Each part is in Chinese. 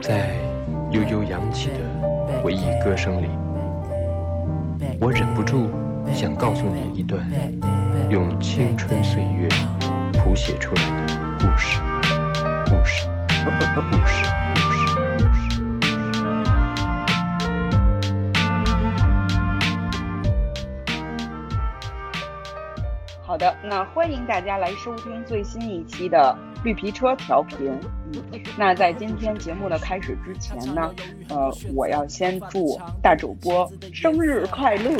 在悠悠扬起的回忆歌声里，我忍不住想告诉你一段用青春岁月谱写出来的故事，故事，故事。好的，那欢迎大家来收听最新一期的绿皮车调频。嗯，那在今天节目的开始之前呢，呃，我要先祝大主播生日快乐。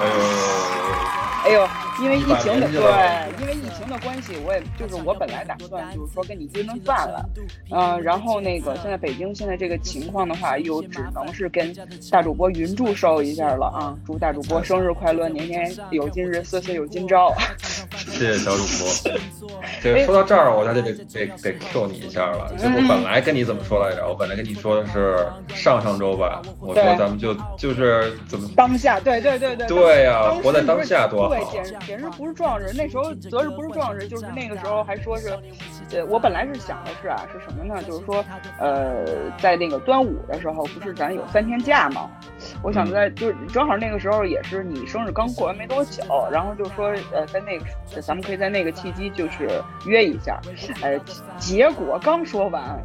呃。哎呦，因为疫情的对，因为疫情的关系，我也就是我本来打算就是说跟你约顿饭了，嗯，然后那个现在北京现在这个情况的话，又只能是跟大主播云祝寿一下了啊！祝大主播生日快乐，年年有今日，岁岁有今朝。谢谢小主播。对，说到这儿，我还得得得得 Q 你一下了。就我本来跟你怎么说来着？我本来跟你说的是上上周吧，我说咱们就就是怎么当下，对对对对。对呀，活在当下多好。对，简简直不是撞日。那时候择日不是撞日，就是那个时候还说是，呃，我本来是想的是啊，是什么呢？就是说，呃，在那个端午的时候，不是咱有三天假吗？我想在就是正好那个时候也是你生日刚过完没多久，然后就说，呃，在那个咱们可以在那个契机就是约一下，呃，结果刚说完。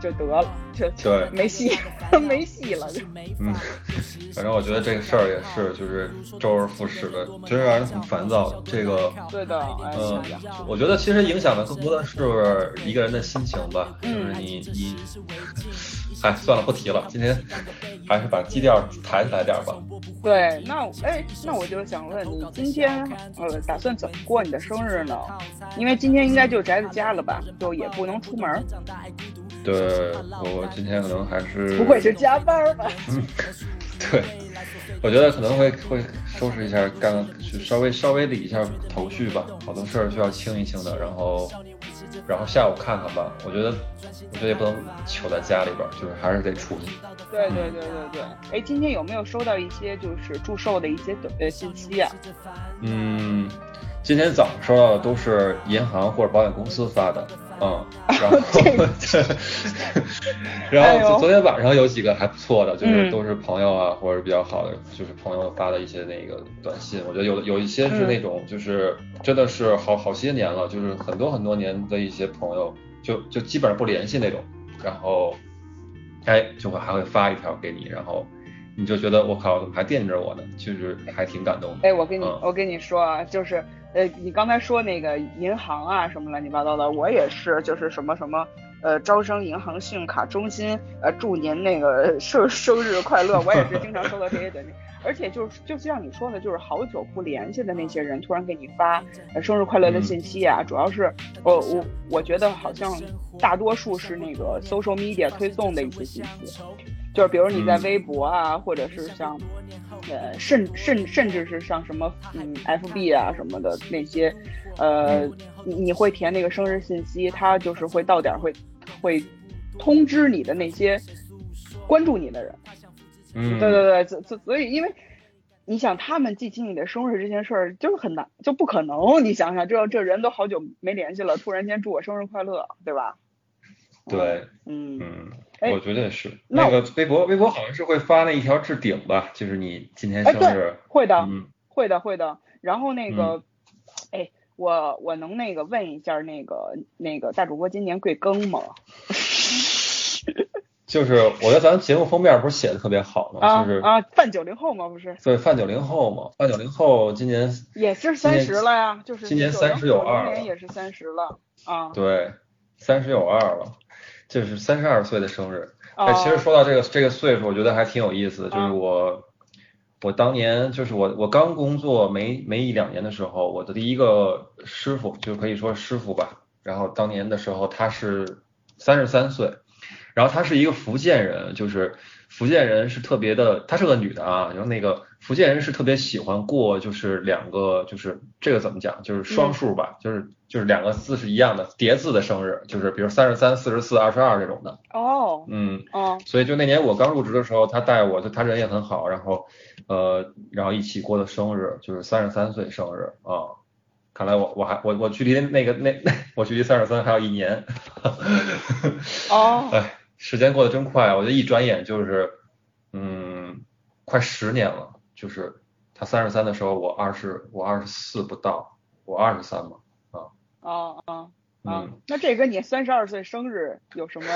就得了，就对，没戏，没戏了就。嗯，反正我觉得这个事儿也是，就是周而复始的，真是让人很烦躁。这个，对的，嗯，我觉得其实影响的更多的是一个人的心情吧，就是你你，哎，算了，不提了，今天还是把基调抬起来点吧。对，那哎，那我就想问你，今天呃，打算怎么过你的生日呢？因为今天应该就宅在家了吧，就也不能出门。对，我今天可能还是不会是加班吧？嗯，对，我觉得可能会会收拾一下，干就稍微稍微理一下头绪吧，好多事儿需要清一清的，然后然后下午看看吧。我觉得我觉得也不能糗在家里边，就是还是得出去。对对对对对，哎，今天有没有收到一些就是祝寿的一些短信息啊？嗯，今天早上收到的都是银行或者保险公司发的。嗯，然后 然后昨天晚上有几个还不错的，就是都是朋友啊，或者比较好的，就是朋友发的一些那个短信。我觉得有有一些是那种，就是真的是好好些年了，就是很多很多年的一些朋友，就就基本上不联系那种，然后，哎，就会还会发一条给你，然后你就觉得我靠，怎么还惦记着我呢？就是还挺感动的。哎，我跟你我跟你说啊，就是。呃，你刚才说那个银行啊，什么乱七八糟的，我也是，就是什么什么，呃，招商银行信用卡中心，呃，祝您那个生生日快乐，我也是经常收到这些短信，而且就是就像你说的，就是好久不联系的那些人突然给你发生日快乐的信息啊，主要是我我我觉得好像大多数是那个 social media 推送的一些信息。就是比如你在微博啊，或者是像，呃，甚甚甚至是像什么嗯，FB 啊什么的那些，呃，你你会填那个生日信息，他就是会到点会会通知你的那些关注你的人。嗯，对对对，所所所以，因为你想他们记起你的生日这件事儿就是很难，就不可能。你想想，这这人都好久没联系了，突然间祝我生日快乐，对吧？对，嗯嗯。我觉得是那个微博，微博好像是会发那一条置顶吧，就是你今天生日，会的，会的，会的。然后那个，哎，我我能那个问一下那个那个大主播今年贵庚吗？就是我觉得咱节目封面不是写的特别好吗？就是啊，范九零后吗？不是？对，范九零后嘛，范九零后今年也是三十了呀，就是今年三十有二，今年也是三十了啊。对，三十有二了。就是三十二岁的生日，哎，其实说到这个这个岁数，我觉得还挺有意思的。就是我，我当年就是我我刚工作没没一两年的时候，我的第一个师傅就可以说师傅吧。然后当年的时候他是三十三岁，然后她是一个福建人，就是福建人是特别的，她是个女的啊，然后那个。福建人是特别喜欢过，就是两个，就是这个怎么讲，就是双数吧，就是就是两个字是一样的叠字的生日，就是比如三十三、四十四、二十二这种的。哦，嗯，哦，所以就那年我刚入职的时候，她带我，就她人也很好，然后呃，然后一起过的生日，就是三十三岁生日啊。看来我我还我我距离那个那我距离三十三还有一年。哦，哎，时间过得真快，我觉得一转眼就是嗯，快十年了。就是他三十三的时候，我二十，我二十四不到，我二十三嘛，啊。哦哦。嗯，那这跟你三十二岁生日有什么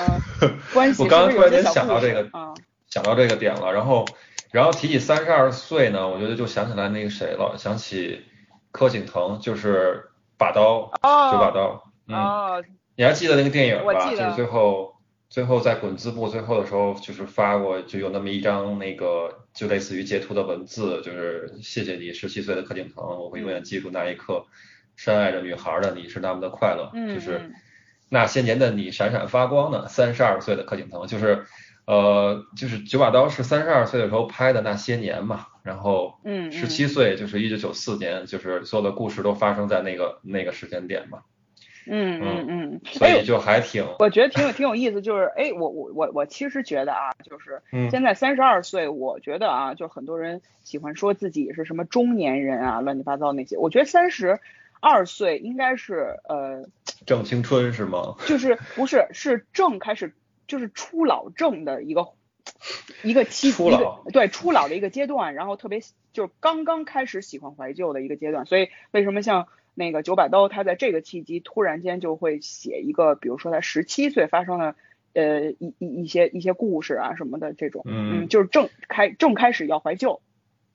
关系？我刚刚突然间想到这个，啊，想到这个点了。然后，然后提起三十二岁呢，我觉得就想起来那个谁了，想起柯景腾，就是把刀，九把刀。哦。你还记得那个电影吧？就是最后，最后在滚字部最后的时候，就是发过，就有那么一张那个，就类似于截图的文字，就是谢谢你，十七岁的柯景腾，我会永远记住那一刻。深爱着女孩的你是那么的快乐，就是那些年的你闪闪发光的三十二岁的柯景腾，就是呃就是九把刀是三十二岁的时候拍的那些年嘛，然后嗯。十七岁就是一九九四年，就是所有的故事都发生在那个那个时间点嘛，嗯嗯嗯，所以就还挺，我觉得挺有挺有意思，就是哎我我我我其实觉得啊，就是现在三十二岁，我觉得啊，就很多人喜欢说自己是什么中年人啊，乱七八糟那些，我觉得三十。二岁应该是呃正青春是吗？就是不是是正开始就是初老正的一个一个期初老对初老的一个阶段，然后特别就是刚刚开始喜欢怀旧的一个阶段，所以为什么像那个九把刀他在这个契机突然间就会写一个，比如说他十七岁发生了呃一一一些一些故事啊什么的这种，嗯，就是正开正开始要怀旧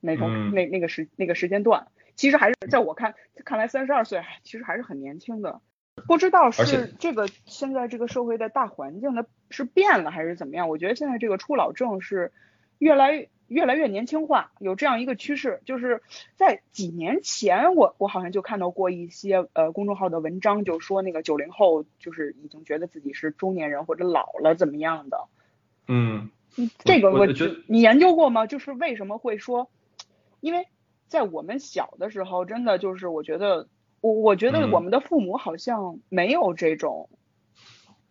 那种那那个时那个时间段。其实还是在我看看来，三十二岁其实还是很年轻的。不知道是这个现在这个社会的大环境的是变了还是怎么样？我觉得现在这个初老症是越来越来越年轻化，有这样一个趋势。就是在几年前，我我好像就看到过一些呃公众号的文章，就说那个九零后就是已经觉得自己是中年人或者老了怎么样的。嗯，这个我觉你研究过吗？就是为什么会说，因为。在我们小的时候，真的就是我觉得，我我觉得我们的父母好像没有这种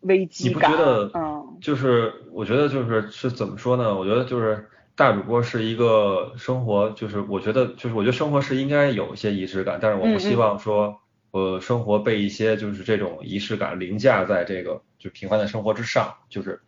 危机感。你不觉得？嗯，就是我觉得就是是怎么说呢？我觉得就是大主播是一个生活，就是我觉得就是我觉得生活是应该有一些仪式感，但是我不希望说呃生活被一些就是这种仪式感凌驾在这个就平凡的生活之上。就是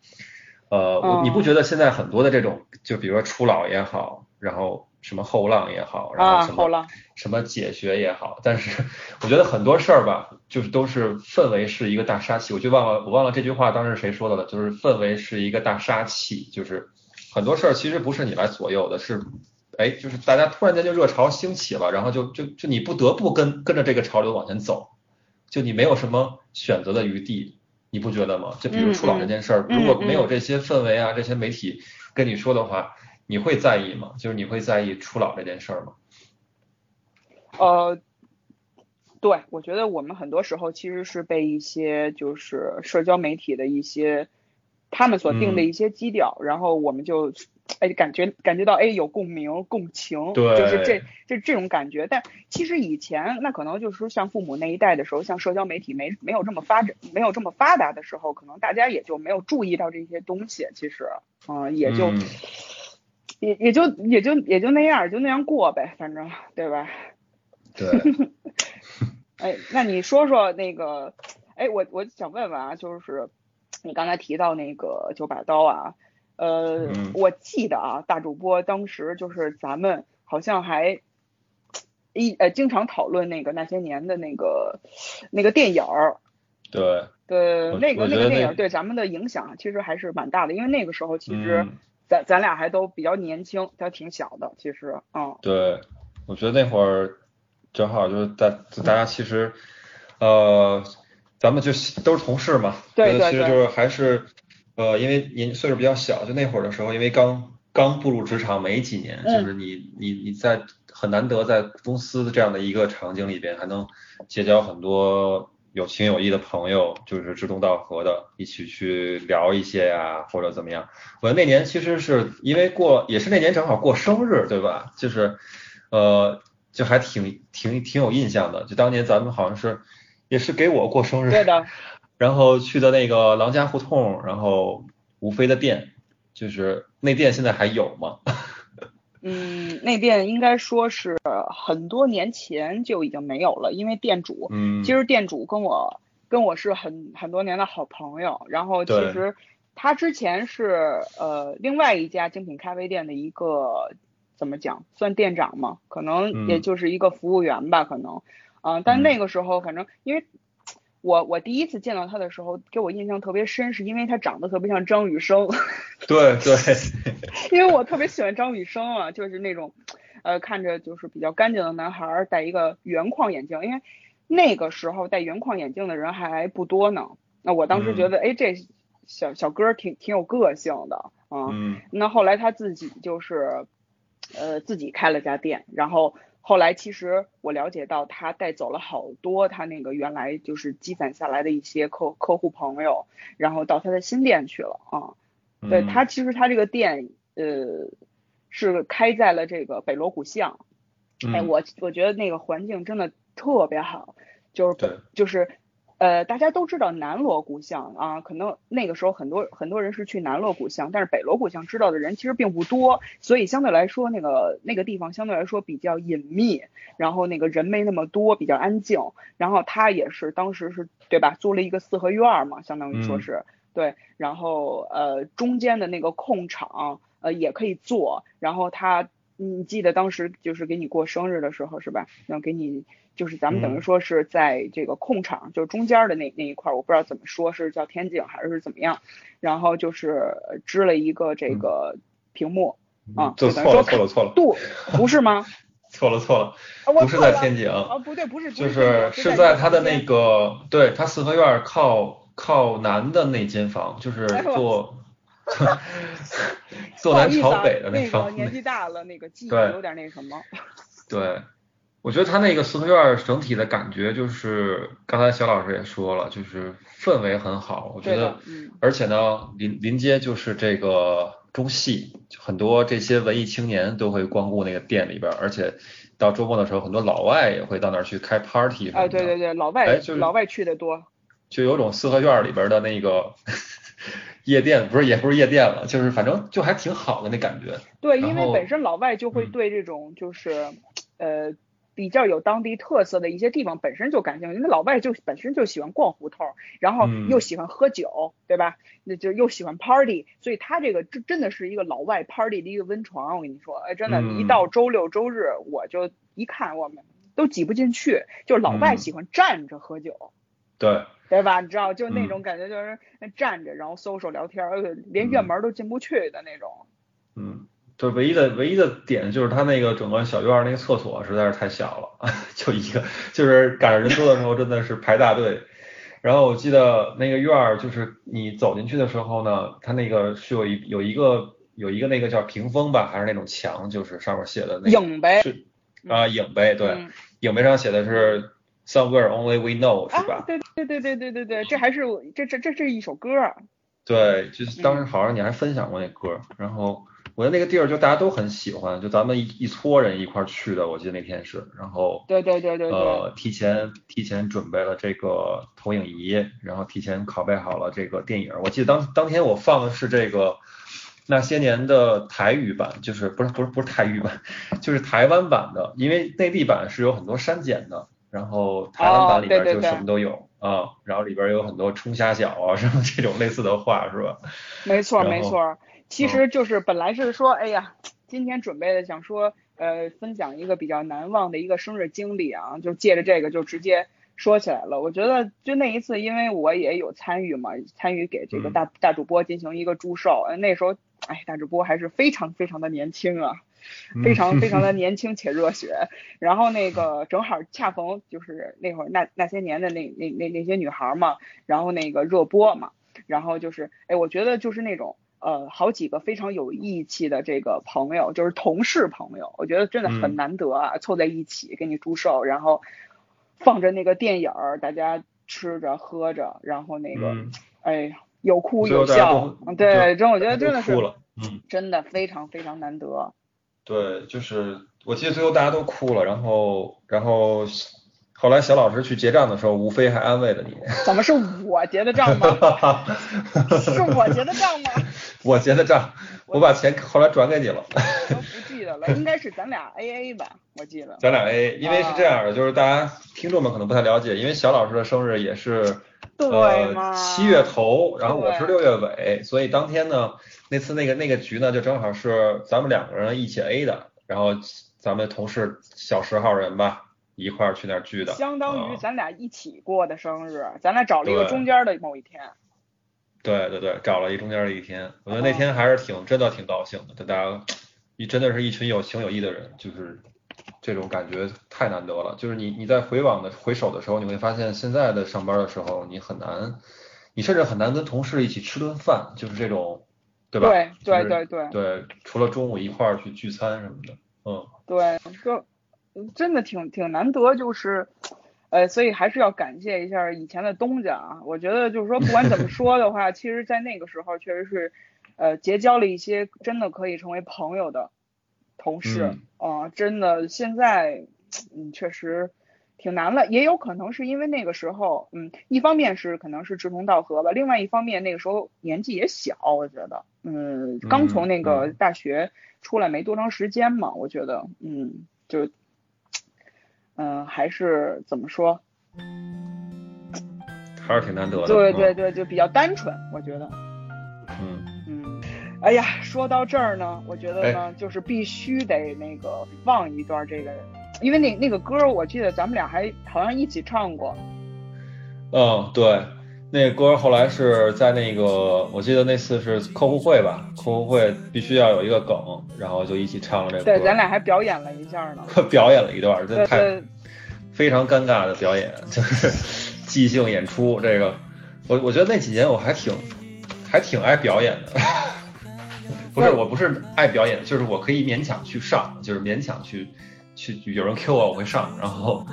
呃，你不觉得现在很多的这种就比如说初老也好，然后。什么后浪也好，然后什么什么解学也好，但是我觉得很多事儿吧，就是都是氛围是一个大杀器。我就忘了，我忘了这句话当时谁说的了，就是氛围是一个大杀器，就是很多事儿其实不是你来左右的，是哎，就是大家突然间就热潮兴起了，然后就就就你不得不跟跟着这个潮流往前走，就你没有什么选择的余地，你不觉得吗？就比如出老这件事儿，如果没有这些氛围啊，这些媒体跟你说的话。你会在意吗？就是你会在意出老这件事儿吗？呃，对，我觉得我们很多时候其实是被一些就是社交媒体的一些他们所定的一些基调，然后我们就 哎感觉感觉到哎有共鸣共情，就是这这这种感觉。但其实以前那可能就是说像父母那一代的时候，像社交媒体没没有这么发展，没有这么发达的时候，可能大家也就没有注意到这些东西。其实，嗯，也就。也也就也就也就那样，就那样过呗，反正对吧？对。哎，那你说说那个，哎，我我想问问啊，就是你刚才提到那个九把刀啊，呃，我记得啊，大主播当时就是咱们好像还一呃经常讨论那个那些年的那个那个电影儿。对。对，那个那个电影对咱们的影响其实还是蛮大的，因为那个时候其实。咱咱俩还都比较年轻，还挺小的，其实，嗯。对，我觉得那会儿正好就是大大家其实，呃，咱们就都是同事嘛，对对其实就是还是，呃，因为您岁数比较小，就那会儿的时候，因为刚刚步入职场没几年，就是你你你在很难得在公司的这样的一个场景里边，还能结交很多。有情有义的朋友，就是志同道合的，一起去聊一些呀，或者怎么样。我那年其实是因为过，也是那年正好过生日，对吧？就是，呃，就还挺挺挺有印象的。就当年咱们好像是，也是给我过生日，对的。然后去的那个郎家胡同，然后吴飞的店，就是那店现在还有吗？嗯，那店应该说是很多年前就已经没有了，因为店主，嗯，其实店主跟我跟我是很很多年的好朋友。然后其实他之前是呃另外一家精品咖啡店的一个怎么讲，算店长嘛，可能也就是一个服务员吧，可能。嗯，但那个时候反正因为。我我第一次见到他的时候，给我印象特别深，是因为他长得特别像张雨生。对对，因为我特别喜欢张雨生啊，就是那种，呃，看着就是比较干净的男孩，戴一个圆框眼镜，因为那个时候戴圆框眼镜的人还不多呢。那我当时觉得，哎，这小小哥挺挺有个性的啊。嗯。那后来他自己就是，呃，自己开了家店，然后。后来其实我了解到，他带走了好多他那个原来就是积攒下来的一些客客户朋友，然后到他的新店去了啊。对他其实他这个店呃是开在了这个北锣鼓巷，哎我我觉得那个环境真的特别好，就是就是。呃，大家都知道南锣鼓巷啊，可能那个时候很多很多人是去南锣鼓巷，但是北锣鼓巷知道的人其实并不多，所以相对来说那个那个地方相对来说比较隐秘，然后那个人没那么多，比较安静。然后他也是当时是对吧，租了一个四合院嘛，相当于说是对，然后呃中间的那个空场呃也可以坐，然后他你记得当时就是给你过生日的时候是吧？然后给你。就是咱们等于说是在这个空场，就是中间的那那一块，我不知道怎么说，是叫天井还是怎么样。然后就是支了一个这个屏幕啊，就错了错了错了，度不是吗？错 了错了，不是在天井啊，不对不是，就是是在他的那个，对他四合院靠靠南的那间房，就是坐 坐南朝北的那房。年纪大了，那个记忆有点那什么。对。我觉得他那个四合院整体的感觉就是，刚才小老师也说了，就是氛围很好。我觉得，而且呢，临临街就是这个中戏，很多这些文艺青年都会光顾那个店里边，而且到周末的时候，很多老外也会到那儿去开 party 啊，对对对，老外老外去的多，就有种四合院里边的那个夜店，不是也不是夜店了，就是反正就还挺好的那感觉。对，因为本身老外就会对这种就是呃。比较有当地特色的一些地方本身就感兴趣，那老外就本身就喜欢逛胡同，然后又喜欢喝酒，对吧？那就又喜欢 party，所以他这个真真的是一个老外 party 的一个温床。我跟你说，哎，真的，一到周六周日，我就一看，我们都挤不进去，就是老外喜欢站着喝酒，对，对吧？你知道，就那种感觉，就是站着，然后搜索聊天，连院门都进不去的那种。嗯。就唯一的唯一的点就是他那个整个小院那个厕所实在是太小了，就一个，就是赶上人多的时候真的是排大队。然后我记得那个院儿就是你走进去的时候呢，它那个是有一有一个有一个那个叫屏风吧，还是那种墙，就是上面写的那影碑是啊影碑对，影碑上写的是 Somewhere Only We Know 是吧？对对对对对对对，这还是这这这是一首歌。对，就是当时好像你还分享过那歌，然后。我觉得那个地儿就大家都很喜欢，就咱们一一撮人一块去的，我记得那天是，然后对对对对对，呃，提前提前准备了这个投影仪，然后提前拷贝好了这个电影。我记得当当天我放的是这个那些年的台语版，就是不是不是不是台语版，就是台湾版的，因为内地版是有很多删减的，然后台湾版里边就什么都有啊，然后里边有很多冲虾饺啊什么这种类似的话是吧？没错没错。其实就是本来是说，哎呀，今天准备的想说，呃，分享一个比较难忘的一个生日经历啊，就借着这个就直接说起来了。我觉得就那一次，因为我也有参与嘛，参与给这个大大主播进行一个祝寿。那时候，哎，大主播还是非常非常的年轻啊，非常非常的 年轻且热血。然后那个正好恰逢就是那会儿那那些年的那那那那些女孩嘛，然后那个热播嘛，然后就是，哎，我觉得就是那种。呃，好几个非常有义气的这个朋友，就是同事朋友，我觉得真的很难得啊，凑在一起给你祝寿，然后放着那个电影儿，大家吃着喝着，然后那个，哎，有哭有笑，对，真我觉得真的是，嗯，真的非常非常难得。对，就是我记得最后大家都哭了，然后然后。后来小老师去结账的时候，吴非还安慰了你。怎么是我结的账吗？是我结的账吗？我结的账，我把钱后来转给你了。都不记得得了，应该是咱俩 A A 吧，我记得。咱俩 A，因为是这样的，就是大家听众们可能不太了解，因为小老师的生日也是呃七月头，然后我是六月尾，所以当天呢，那次那个那个局呢，就正好是咱们两个人一起 A 的，然后咱们同事小十号人吧，一块儿去那儿聚的。相当于咱俩一起过的生日，咱俩找了一个中间的某一天。对对对，找了一中间的一天，我觉得那天还是挺真的挺高兴的，大家一真的是一群有情有义的人，就是这种感觉太难得了。就是你你在回往的回首的时候，你会发现现在的上班的时候，你很难，你甚至很难跟同事一起吃顿饭，就是这种，对吧？对对对对对，除了中午一块儿去聚餐什么的，嗯，对，就真的挺挺难得，就是。呃，所以还是要感谢一下以前的东家啊。我觉得就是说，不管怎么说的话，其实，在那个时候确实是，呃，结交了一些真的可以成为朋友的同事啊。真的，现在嗯，确实挺难了。也有可能是因为那个时候，嗯，一方面是可能是志同道合吧，另外一方面那个时候年纪也小，我觉得，嗯，刚从那个大学出来没多长时间嘛，我觉得，嗯，就。嗯，还是怎么说？还是挺难得的。对对对，就比较单纯，我觉得。嗯嗯。哎呀，说到这儿呢，我觉得呢，就是必须得那个放一段这个，因为那那个歌，我记得咱们俩还好像一起唱过。嗯，对。那歌后来是在那个，我记得那次是客户会吧？客户会必须要有一个梗，然后就一起唱了这个。对，咱俩还表演了一下呢。表演了一段，真太非常尴尬的表演，就是即兴演出。这个，我我觉得那几年我还挺还挺爱表演的。不是，我不是爱表演，就是我可以勉强去上，就是勉强去去有人 Q 我我会上，然后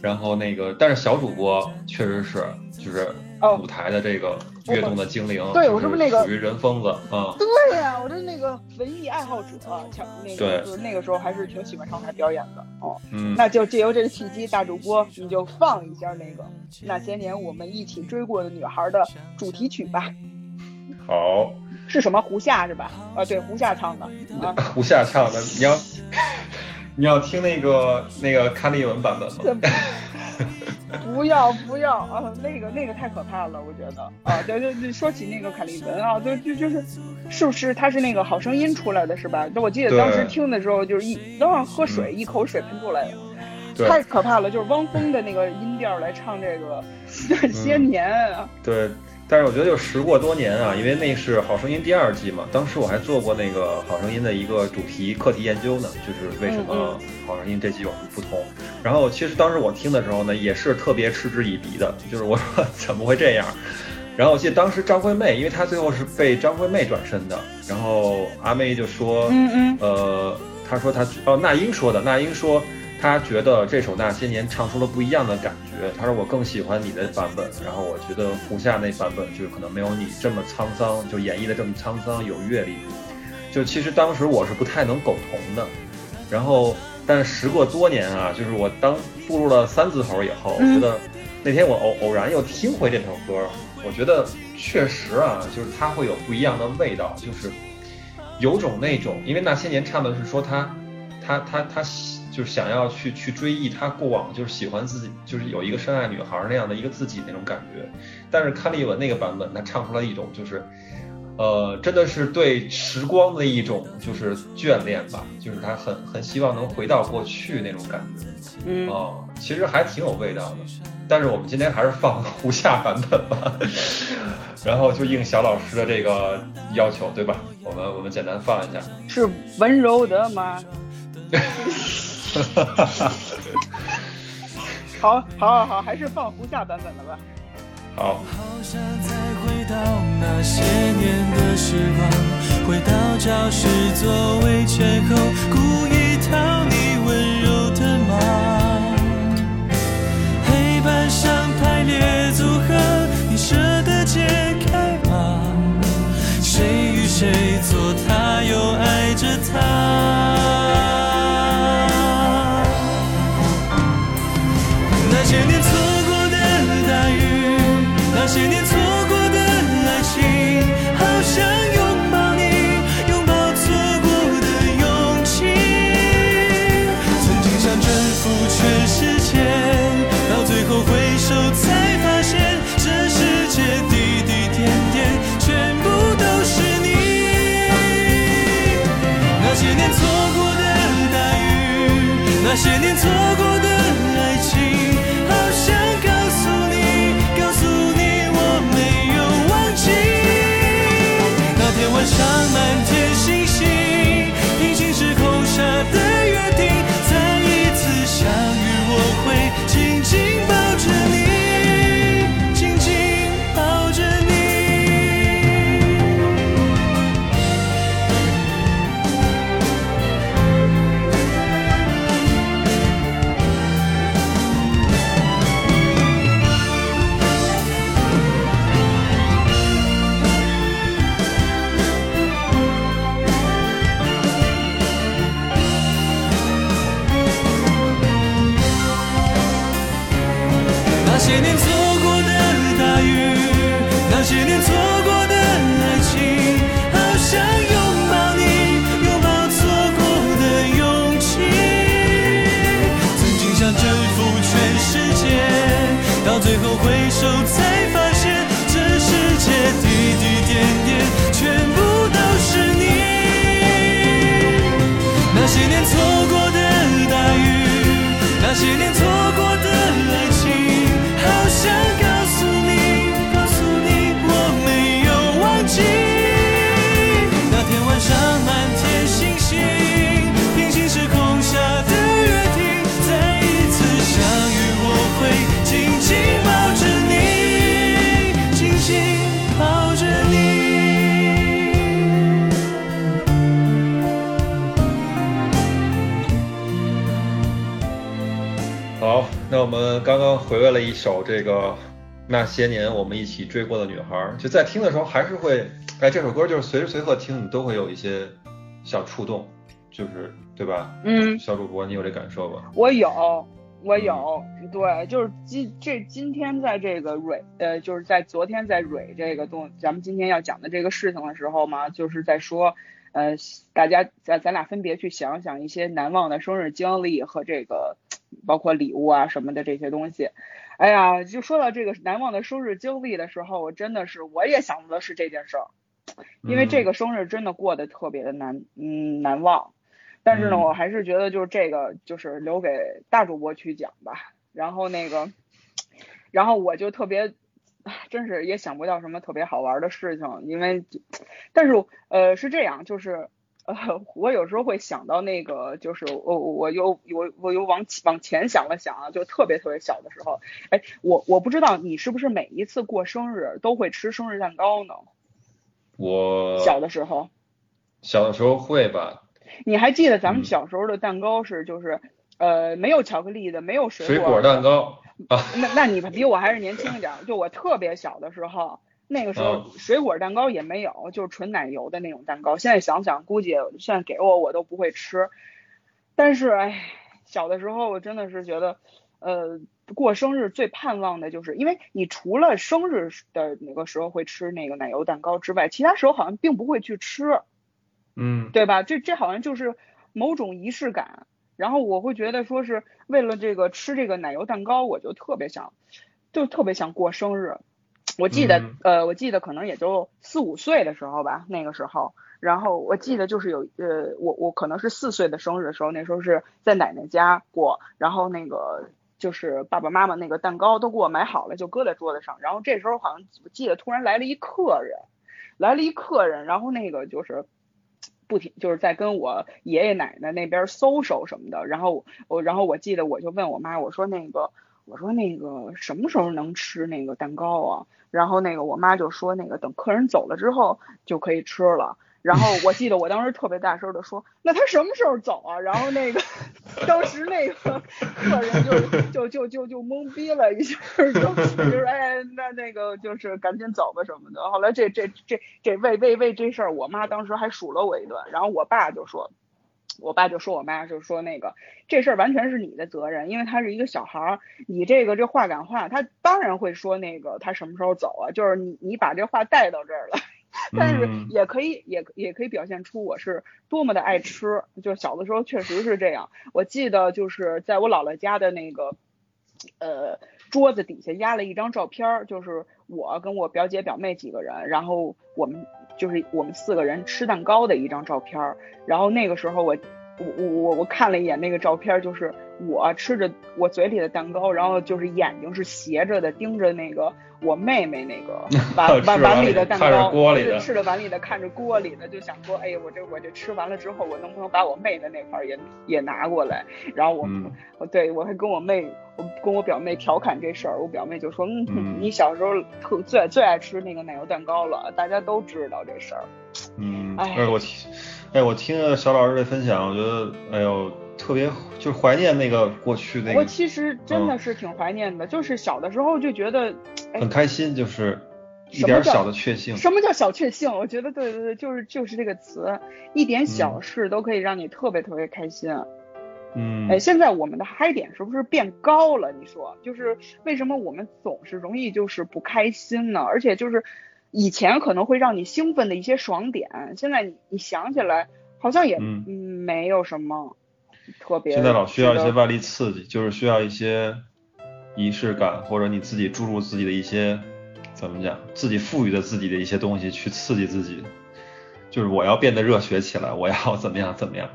然后那个，但是小主播确实是就是。舞台的这个跃动的精灵，对我是不是那个属于人疯子啊？对呀，我是那个文艺爱好者，强那个就是那个时候还是挺喜欢上台表演的哦。嗯，那就借由这个契机，大主播你就放一下那个那些年我们一起追过的女孩的主题曲吧。好，是什么？胡夏是吧？啊，对，胡夏唱的啊。胡夏唱的，你要 你要听那个那个卡利文版本吗？不要不要啊！那个那个太可怕了，我觉得啊，对对对，说起那个凯利文啊，就就就是，是不是他是那个好声音出来的是吧？就我记得当时听的时候，就是一都像喝水，一口水喷出来的，太可怕了。就是汪峰的那个音调来唱这个 那些年啊，对。但是我觉得就时过多年啊，因为那是《好声音》第二季嘛，当时我还做过那个《好声音》的一个主题课题研究呢，就是为什么《好声音》这季有什么不同。然后其实当时我听的时候呢，也是特别嗤之以鼻的，就是我说怎么会这样？然后我记得当时张惠妹，因为她最后是被张惠妹转身的，然后阿妹就说，嗯嗯，呃，她说她哦，那英说的，那英说。他觉得这首《那些年》唱出了不一样的感觉。他说：“我更喜欢你的版本，然后我觉得胡夏那版本就可能没有你这么沧桑，就演绎的这么沧桑有阅历。就其实当时我是不太能苟同的。然后，但时过多年啊，就是我当步入了三字头以后，我觉得那天我偶偶然又听回这首歌，我觉得确实啊，就是它会有不一样的味道，就是有种那种，因为那些年唱的是说他，他他他。”就是想要去去追忆他过往，就是喜欢自己，就是有一个深爱女孩那样的一个自己那种感觉。但是康利文那个版本，他唱出来一种就是，呃，真的是对时光的一种就是眷恋吧，就是他很很希望能回到过去那种感觉。嗯，哦，其实还挺有味道的。但是我们今天还是放胡夏版本吧，然后就应小老师的这个要求，对吧？我们我们简单放一下。是温柔的吗？哈哈哈！好，好，好，好，还是放胡夏版本的吧。好。好想再回到那些年的时光，回到教室座位前后，故意讨你温柔的骂。黑板上排列组合，你舍得解开吗？谁与谁做他，又爱着他？那些年错过那些年我们一起追过的女孩，就在听的时候还是会，哎，这首歌就是随时随刻听，你都会有一些小触动，就是对吧？嗯，小主播，你有这感受吧？我有，我有，对，就是今这今天在这个蕊，呃，就是在昨天在蕊这个东，咱们今天要讲的这个事情的时候嘛，就是在说，呃，大家咱咱俩分别去想想一些难忘的生日经历和这个，包括礼物啊什么的这些东西。哎呀，就说到这个难忘的生日经历的时候，我真的是我也想到的是这件事儿，因为这个生日真的过得特别的难，嗯，难忘。但是呢，嗯我还是觉得就是这个就是留给大主播去讲吧。然后那个，然后我就特别，真是也想不到什么特别好玩的事情，因为，但是呃是这样，就是呃我有时候会想到那个，就是我我又我我又往往前想了想啊，就特别特别小的时候，哎，我我不知道你是不是每一次过生日都会吃生日蛋糕呢？我小的时候。小的时候会吧，你还记得咱们嗯小时候的蛋糕是就是，呃，没有巧克力的，没有水水果水果蛋。糕啊，那那你比我还是年轻一点儿，就我特别小的时候，那个时候嗯水果蛋糕也没有，就是纯奶油的那种蛋糕。现在想想，估计现在给我我都不会吃。但是哎，小的时候我真的是觉得，呃，过生日最盼望的就是，因为你除了生日的那个时候会吃那个奶油蛋糕之外，其他时候好像并不会去吃。嗯对吧？这这好像就是某种仪式感。然后我会觉得说是为了这个吃这个奶油蛋糕，我就特别想，就特别想过生日。我记得，嗯呃，我记得可能也就四五岁的时候吧，那个时候。然后我记得就是有，呃，我我可能是四岁的生日的时候，那时候是在奶奶家过，然后那个就是爸爸妈妈那个蛋糕都给我买好了，就搁在桌子上。然后这时候好像我记得突然来了一客人，来了一客人，然后那个就是不停就是在跟我爷爷奶奶那边搜搜什么的，然后我然后我记得我就问我妈，我说那个我说那个什么时候能吃那个蛋糕啊？然后那个我妈就说那个等客人走了之后就可以吃了。然后我记得我当时特别大声的说，那他什么时候走啊？然后那个当时那个客人就就就就就懵逼了一下，就就是哎，那那个就是赶紧走吧什么的。后来这这这这为为为这事儿，我妈当时还数落我一顿，然后我爸就说。我爸就说我妈就说那个这事儿完全是你的责任，因为他是一个小孩儿，你这个这话赶话，他当然会说那个他什么时候走啊，就是你你把这话带到这儿了，但是嗯也可以也也可以表现出我是多么的爱吃，就小的时候确实是这样。我记得就是在我姥姥家的那个呃桌子底下压了一张照片儿，就是我跟我表姐表妹几个人，然后我们就是我们四个人吃蛋糕的一张照片儿。然后那个时候我我我我我看了一眼那个照片，就是我吃着我嘴里的蛋糕，然后就是眼睛是斜着的盯着那个我妹妹那个 碗碗碗里的蛋糕，锅里的吃着碗里的看着锅里的，就想说，哎呀，我这我这吃完了之后，我能不能把我妹的那块也也拿过来？然后我，我对我还跟我妹，我跟我表妹调侃这事儿，我表妹就说，嗯，你小时候特最最爱吃那个奶油蛋糕了，大家都知道这事儿。嗯，哎，我听，哎，我听了小老师的分享，我觉得，哎呦，特别就是怀念那个过去那个。我其实真的是挺怀念的，就是小的时候就觉得很开心，就是一点小的确幸。什么叫小确幸？我觉得对对对，就是就是这个词，一点小事都可以让你特别特别开心。嗯，哎，现在我们的嗨点是不是变高了？你说，就是为什么我们总是容易就是不开心呢？而且就是。以前可能会让你兴奋的一些爽点，现在你你想起来好像也没有什么特别。现在老需要一些外力刺激，就是需要一些仪式感，或者你自己注入自己的一些怎么讲，自己赋予的自己的一些东西去刺激自己。就是我要变得热血起来，我要怎么样怎么样？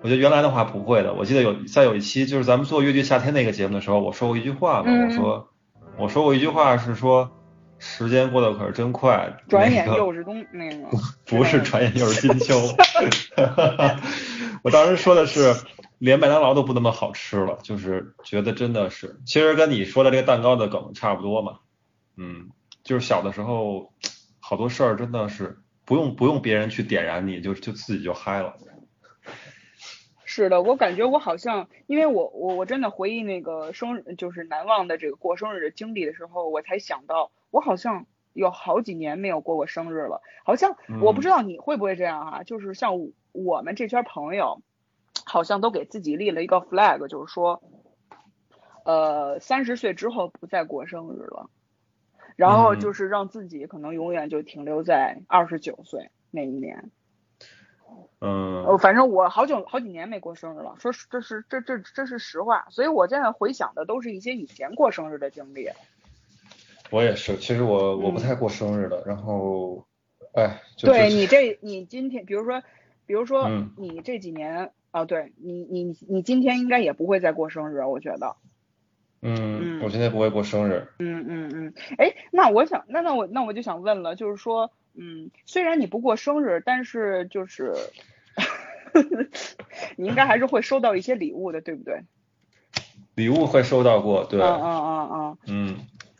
我觉得原来的话不会的。我记得有在有一期就是咱们做乐队夏天那个节目的时候，我说过一句话嘛，我说我说过一句话是说。时间过得可是真快，转眼又是冬那个，不是转眼又是金秋。我当时说的是，连麦当劳都不那么好吃了，就是觉得真的是，其实跟你说的这个蛋糕的梗差不多嘛。嗯，就是小的时候，好多事儿真的是不用不用别人去点燃你，就就自己就嗨了。是的，我感觉我好像，因为我我我真的回忆那个生日，就是难忘的这个过生日的经历的时候，我才想到。我好像有好几年没有过过生日了，好像我不知道你会不会这样啊？就是像我们这圈朋友，好像都给自己立了一个 flag，就是说，呃，三十岁之后不再过生日了，然后就是让自己可能永远就停留在二十九岁那一年。嗯，反正我好久好几年没过生日了，说这是这这这是实话，所以我现在回想的都是一些以前过生日的经历。我也是，其实我我不太过生日的，然后，哎，对你这你今天，比如说，比如说你这几年啊，对你你你今天应该也不会再过生日，我觉得。嗯，我今天不会过生日。嗯嗯嗯，哎，那我想，那那我那我就想问了，就是说，嗯，虽然你不过生日，但是就是，你应该还是会收到一些礼物的，对不对？礼物会收到过，对。嗯嗯嗯嗯。嗯。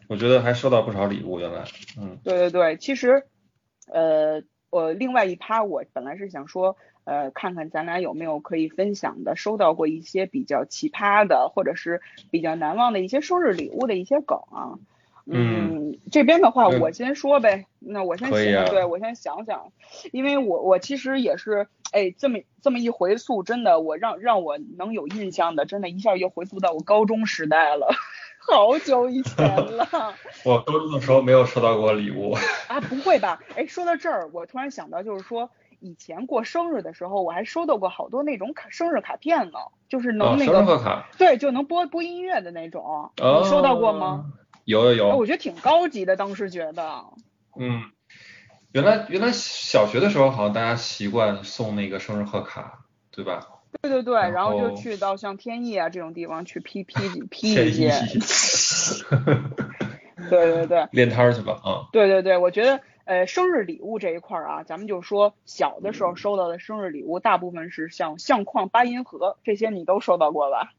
我觉得还收到不少礼物，原来，嗯，对对对，其实，呃，我另外一趴，我本来是想说，呃，看看咱俩有没有可以分享的，收到过一些比较奇葩的，或者是比较难忘的一些生日礼物的一些梗啊。嗯，这边的话我先说呗，那我先想，对我先想想，因为我我其实也是，哎，这么这么一回溯，真的，我让让我能有印象的，真的一下又回溯到我高中时代了。好久以前了，我高中的时候没有收到过礼物啊，不会吧？哎，说到这儿，我突然想到，就是说以前过生日的时候，我还收到过好多那种卡生日卡片呢，就是能那个生日贺卡，对，就能播播音乐的那种，你收到过吗？有有有，我觉得挺高级的，当时觉得。嗯，原来原来小学的时候好像大家习惯送那个生日贺卡，对吧？对对对，然后就去到像天意啊这种地方去批批批一些，对对对，练摊去吧啊。对对对，我觉得呃生日礼物这一块儿啊，咱们就说小的时候收到的生日礼物，大部分是像相框、八音盒这些，你都收到过吧？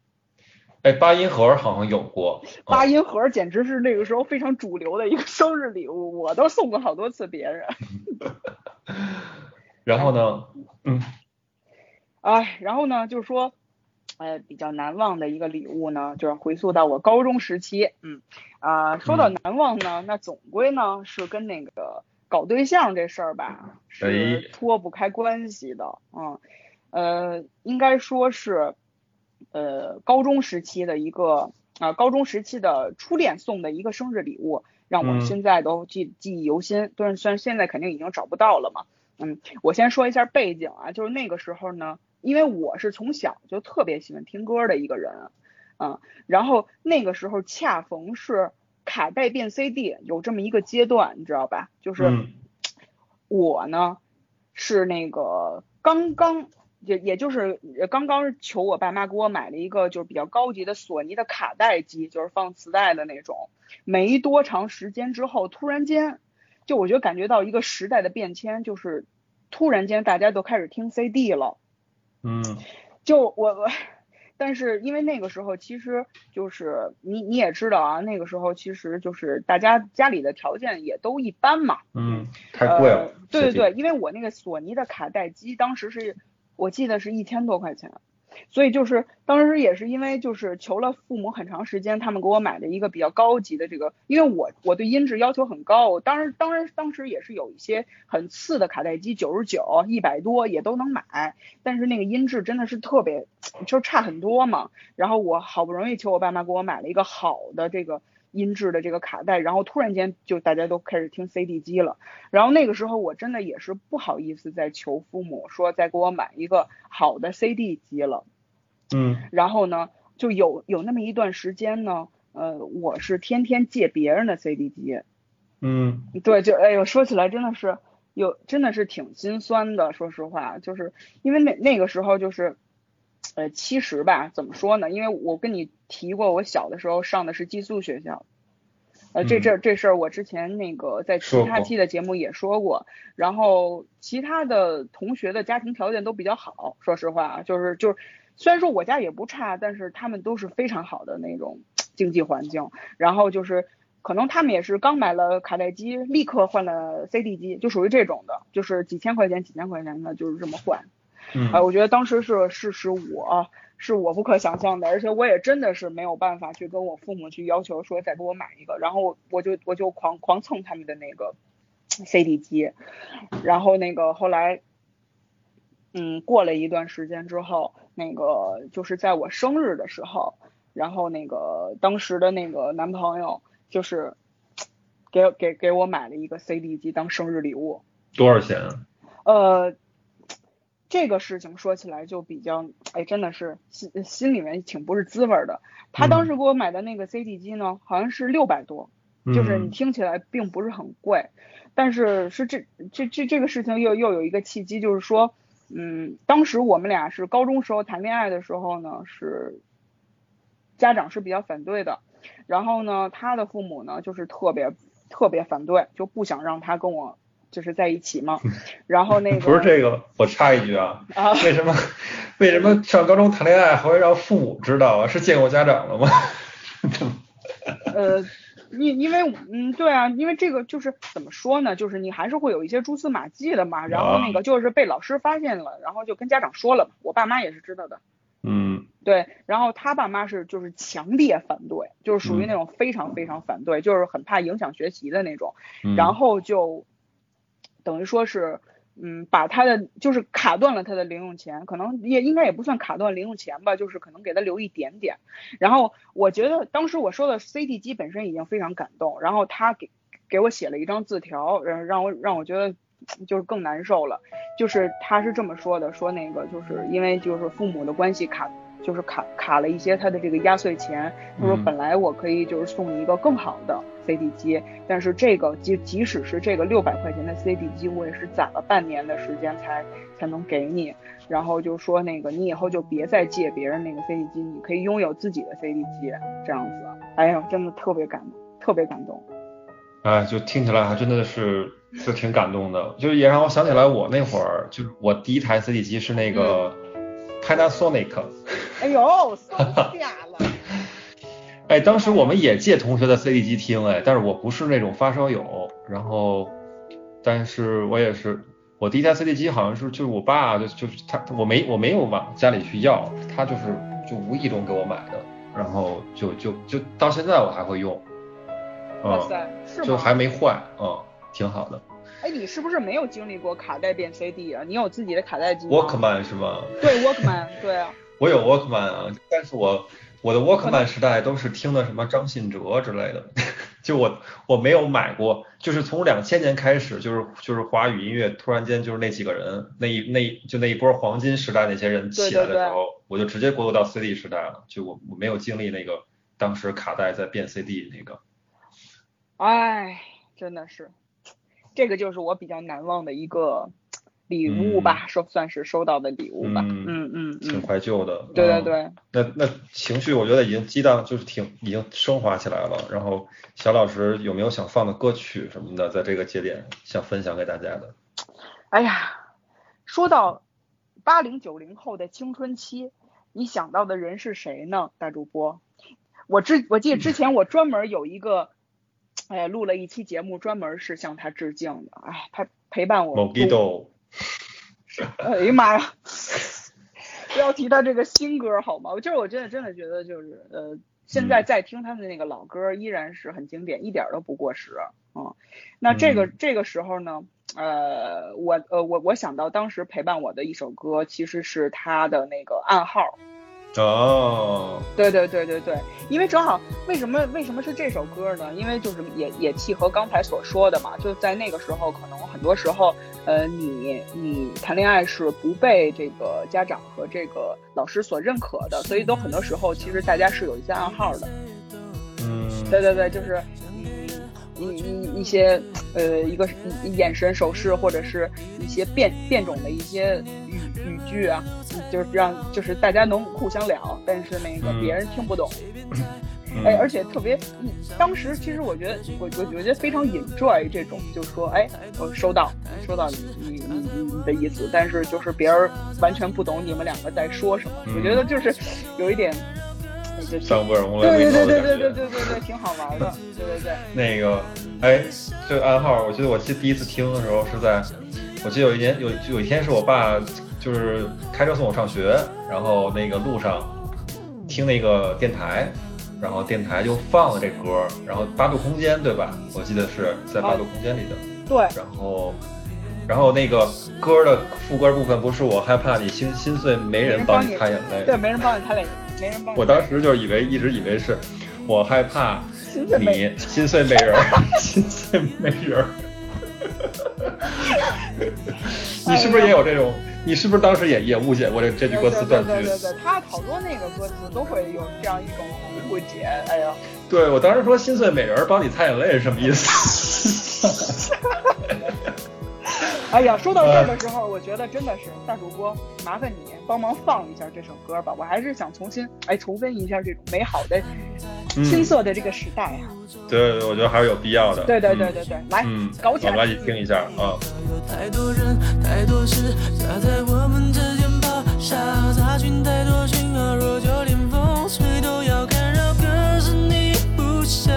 哎，八音盒好像有过。八音盒简直是那个时候非常主流的一个生日礼物，我都送过好多次别人。然后呢？嗯。哎，然后呢，就是说，呃，比较难忘的一个礼物呢，就是回溯到我高中时期，嗯，啊，说到难忘呢，那总归呢是跟那个搞对象这事儿吧，是。脱不开关系的，嗯，呃，应该说是，呃，高中时期的一个啊，高中时期的初恋送的一个生日礼物，让我现在都记记忆犹新，但是虽然现在肯定已经找不到了嘛，嗯，我先说一下背景啊，就是那个时候呢。因为我是从小就特别喜欢听歌的一个人，嗯，然后那个时候恰逢是卡带变 CD 有这么一个阶段，你知道吧？就是我呢是那个刚刚也也就是刚刚求我爸妈给我买了一个就是比较高级的索尼的卡带机，就是放磁带的那种。没多长时间之后，突然间，就我觉得感觉到一个时代的变迁，就是突然间大家都开始听 CD 了。嗯。就我我。但是因为那个时候，其实就是你你也知道啊，那个时候其实就是大家家里的条件也都一般嘛。嗯，太贵了。对对对，因为我那个索尼的卡带机当时是我记得是一千多块钱。所以就是当时也是因为就是求了父母很长时间，他们给我买的一个比较高级的这个，因为我我对音质要求很高，当时当然当时也是有一些很次的卡带机，九十九、一百多也都能买，但是那个音质真的是特别就差很多嘛。然后我好不容易求我爸妈给我买了一个好的这个音质的这个卡带，然后突然间就大家都开始听 CD 机了，然后那个时候我真的也是不好意思再求父母说再给我买一个好的 CD 机了。嗯，然后呢，就有有那么一段时间呢，呃，我是天天借别人的 CD 机，嗯，对，就哎呦，说起来真的是有，真的是挺心酸的，说实话，就是因为那那个时候就是，呃，其实吧，怎么说呢？因为我跟你提过，我小的时候上的是寄宿学校，呃，这这这事儿我之前那个在其他期的节目也说过，然后其他的同学的家庭条件都比较好，说实话，就是就是。虽然说我家也不差，但是他们都是非常好的那种经济环境。然后就是，可能他们也是刚买了卡带机，立刻换了 CD 机，就属于这种的，就是几千块钱、几千块钱的，就是这么换。嗯。我觉得当时是事实我是我不可想象的，而且我也真的是没有办法去跟我父母去要求说再给我买一个，然后我就我就狂狂蹭他们的那个 CD 机，然后那个后来，嗯，过了一段时间之后。那个就是在我生日的时候，然后那个当时的那个男朋友就是给给给我买了一个 CD 机当生日礼物。多少钱啊？呃，这个事情说起来就比较，哎，真的是心心里面挺不是滋味的。他当时给我买的那个 CD 机呢，好像是六百多，就是你听起来并不是很贵，但是是这这这这个事情又又有一个契机，就是说。嗯，当时我们俩是高中时候谈恋爱的时候呢，是家长是比较反对的，然后呢，他的父母呢就是特别特别反对，就不想让他跟我就是在一起嘛。然后那个 不是这个，我插一句啊，为什么为什么上高中谈恋爱还会让父母知道啊？是见过家长了吗？呃。因因为嗯对啊，因为这个就是怎么说呢，就是你还是会有一些蛛丝马迹的嘛。然后那个就是被老师发现了，然后就跟家长说了。我爸妈也是知道的。嗯。对，然后他爸妈是就是强烈反对，就是属于那种非常非常反对，就是很怕影响学习的那种。然后就等于说是。嗯，把他的就是卡断了他的零用钱，可能也应该也不算卡断零用钱吧，就是可能给他留一点点。然后我觉得当时我收的 CD 机本身已经非常感动，然后他给给我写了一张字条，让让我让我觉得就是更难受了。就是他是这么说的，说那个就是因为就是父母的关系卡。就是卡卡了一些他的这个压岁钱，他说本来我可以就是送你一个更好的 CD 机，但是这个即即使是这个六百块钱的 CD 机，我也是攒了半年的时间才才能给你。然后就说那个你以后就别再借别人那个 CD 机，你可以拥有自己的 CD 机这样子。哎呀，真的特别感动，特别感动。哎，就听起来还真的是就挺感动的，就也让我想起来我那会儿，就是我第一台 CD 机是那个。Panasonic，哎呦，松下了！哎，当时我们也借同学的 CD 机听，哎，但是我不是那种发烧友，然后，但是我也是，我第一台 CD 机好像是就是我爸就就是他，我没我没有往家里去要，他就是就无意中给我买的，然后就就就到现在我还会用，哇塞，是就还没坏，嗯，挺好的。哎，你是不是没有经历过卡带变 CD 啊？你有自己的卡带机吗？Walkman 是吗？对，Walkman，对啊。我有 Walkman 啊，但是我我的 Walkman 时代都是听的什么张信哲之类的，就我我没有买过，就是从两千年开始，就是就是华语音乐突然间就是那几个人，那一那就那一波黄金时代那些人起来的时候，我就直接过渡到 CD 时代了，就我我没有经历那个当时卡带在变 CD 那个。哎，真的是。这个就是我比较难忘的一个礼物吧，收算是收到的礼物吧。嗯嗯嗯挺嗯，怀旧的。对对嗯对，那那情绪我觉得已经激荡，就是挺已经升华起来了。然后小老师有没有想放的歌曲什么的，在这个节点想分享给大家的？哎呀，说到八零九零后的青春期，你想到的人是谁呢？大主播，我之我记得之前我专门有一个，哎，录了一期节目，专门是向他致敬的。哎，他陪伴我某度 Gido，哎呀妈呀！不要提他这个新歌好吗？就是我真的真的觉得就是呃，现在在听他们的那个老歌依然是很经典，一点儿都不过时。嗯，那这个、嗯这个时候呢，呃，我呃我我想到当时陪伴我的一首歌，其实是他的那个暗号。哦，对对对对对，因为正好为什么为什么是这首歌呢？因为就是也也契合刚才所说的嘛，就在那个时候，可能很多时候，呃，你你谈恋爱是不被这个家长和这个老师所认可的，所以都很多时候其实大家是有一些暗号的。嗯，对对对，就是嗯一一一些呃一个眼神手势或者是一些变变种的一些语语句啊，就是让就是大家能互相聊，但是那个嗯别人听不懂。嗯哎，而且特别，嗯当时其实我觉得，我我我觉得非常 enjoy 这种，就是说，哎，我收到收到你你你的意思，但是就是别人完全不懂你们两个在说什么，嗯我觉得就是有一点，对对对对。对对对对对，挺好玩的，对对对。那个，哎，这个暗号，我记得我记得第一次听的时候是在，我记得有一年有有一天是我爸就是开车送我上学，然后那个路上听那个电台，然后电台就放了这歌，然后八度空间对吧？我记得是在八度空间里的，对，然后。然后那个歌的副歌部分不是我害怕你心心碎没人帮你擦眼泪，对，没人帮你擦泪，没人帮你。我当时就以为一直以为是我害怕你心碎没人，心碎没人。你是不是也有这种？你是不是当时也也误解过这这句歌词断句对对对？对对，他好多那个歌词都会有这样一种误解，哎呀，对我当时说心碎美人帮你擦眼泪是什么意思？哎呀，说到这儿的时候，我觉得真的是大主播，麻烦你帮忙放一下这首歌吧，我还是想重新哎重温一下这种美好的嗯青涩的这个时代啊。对对，对我觉得还是有必要的。对对对对对，来嗯，搞起来！我们一起听一下啊。太多人，太多事夹在我们之间咆哮，杂讯太多讯号，若就连风吹都要干扰。可是你不想，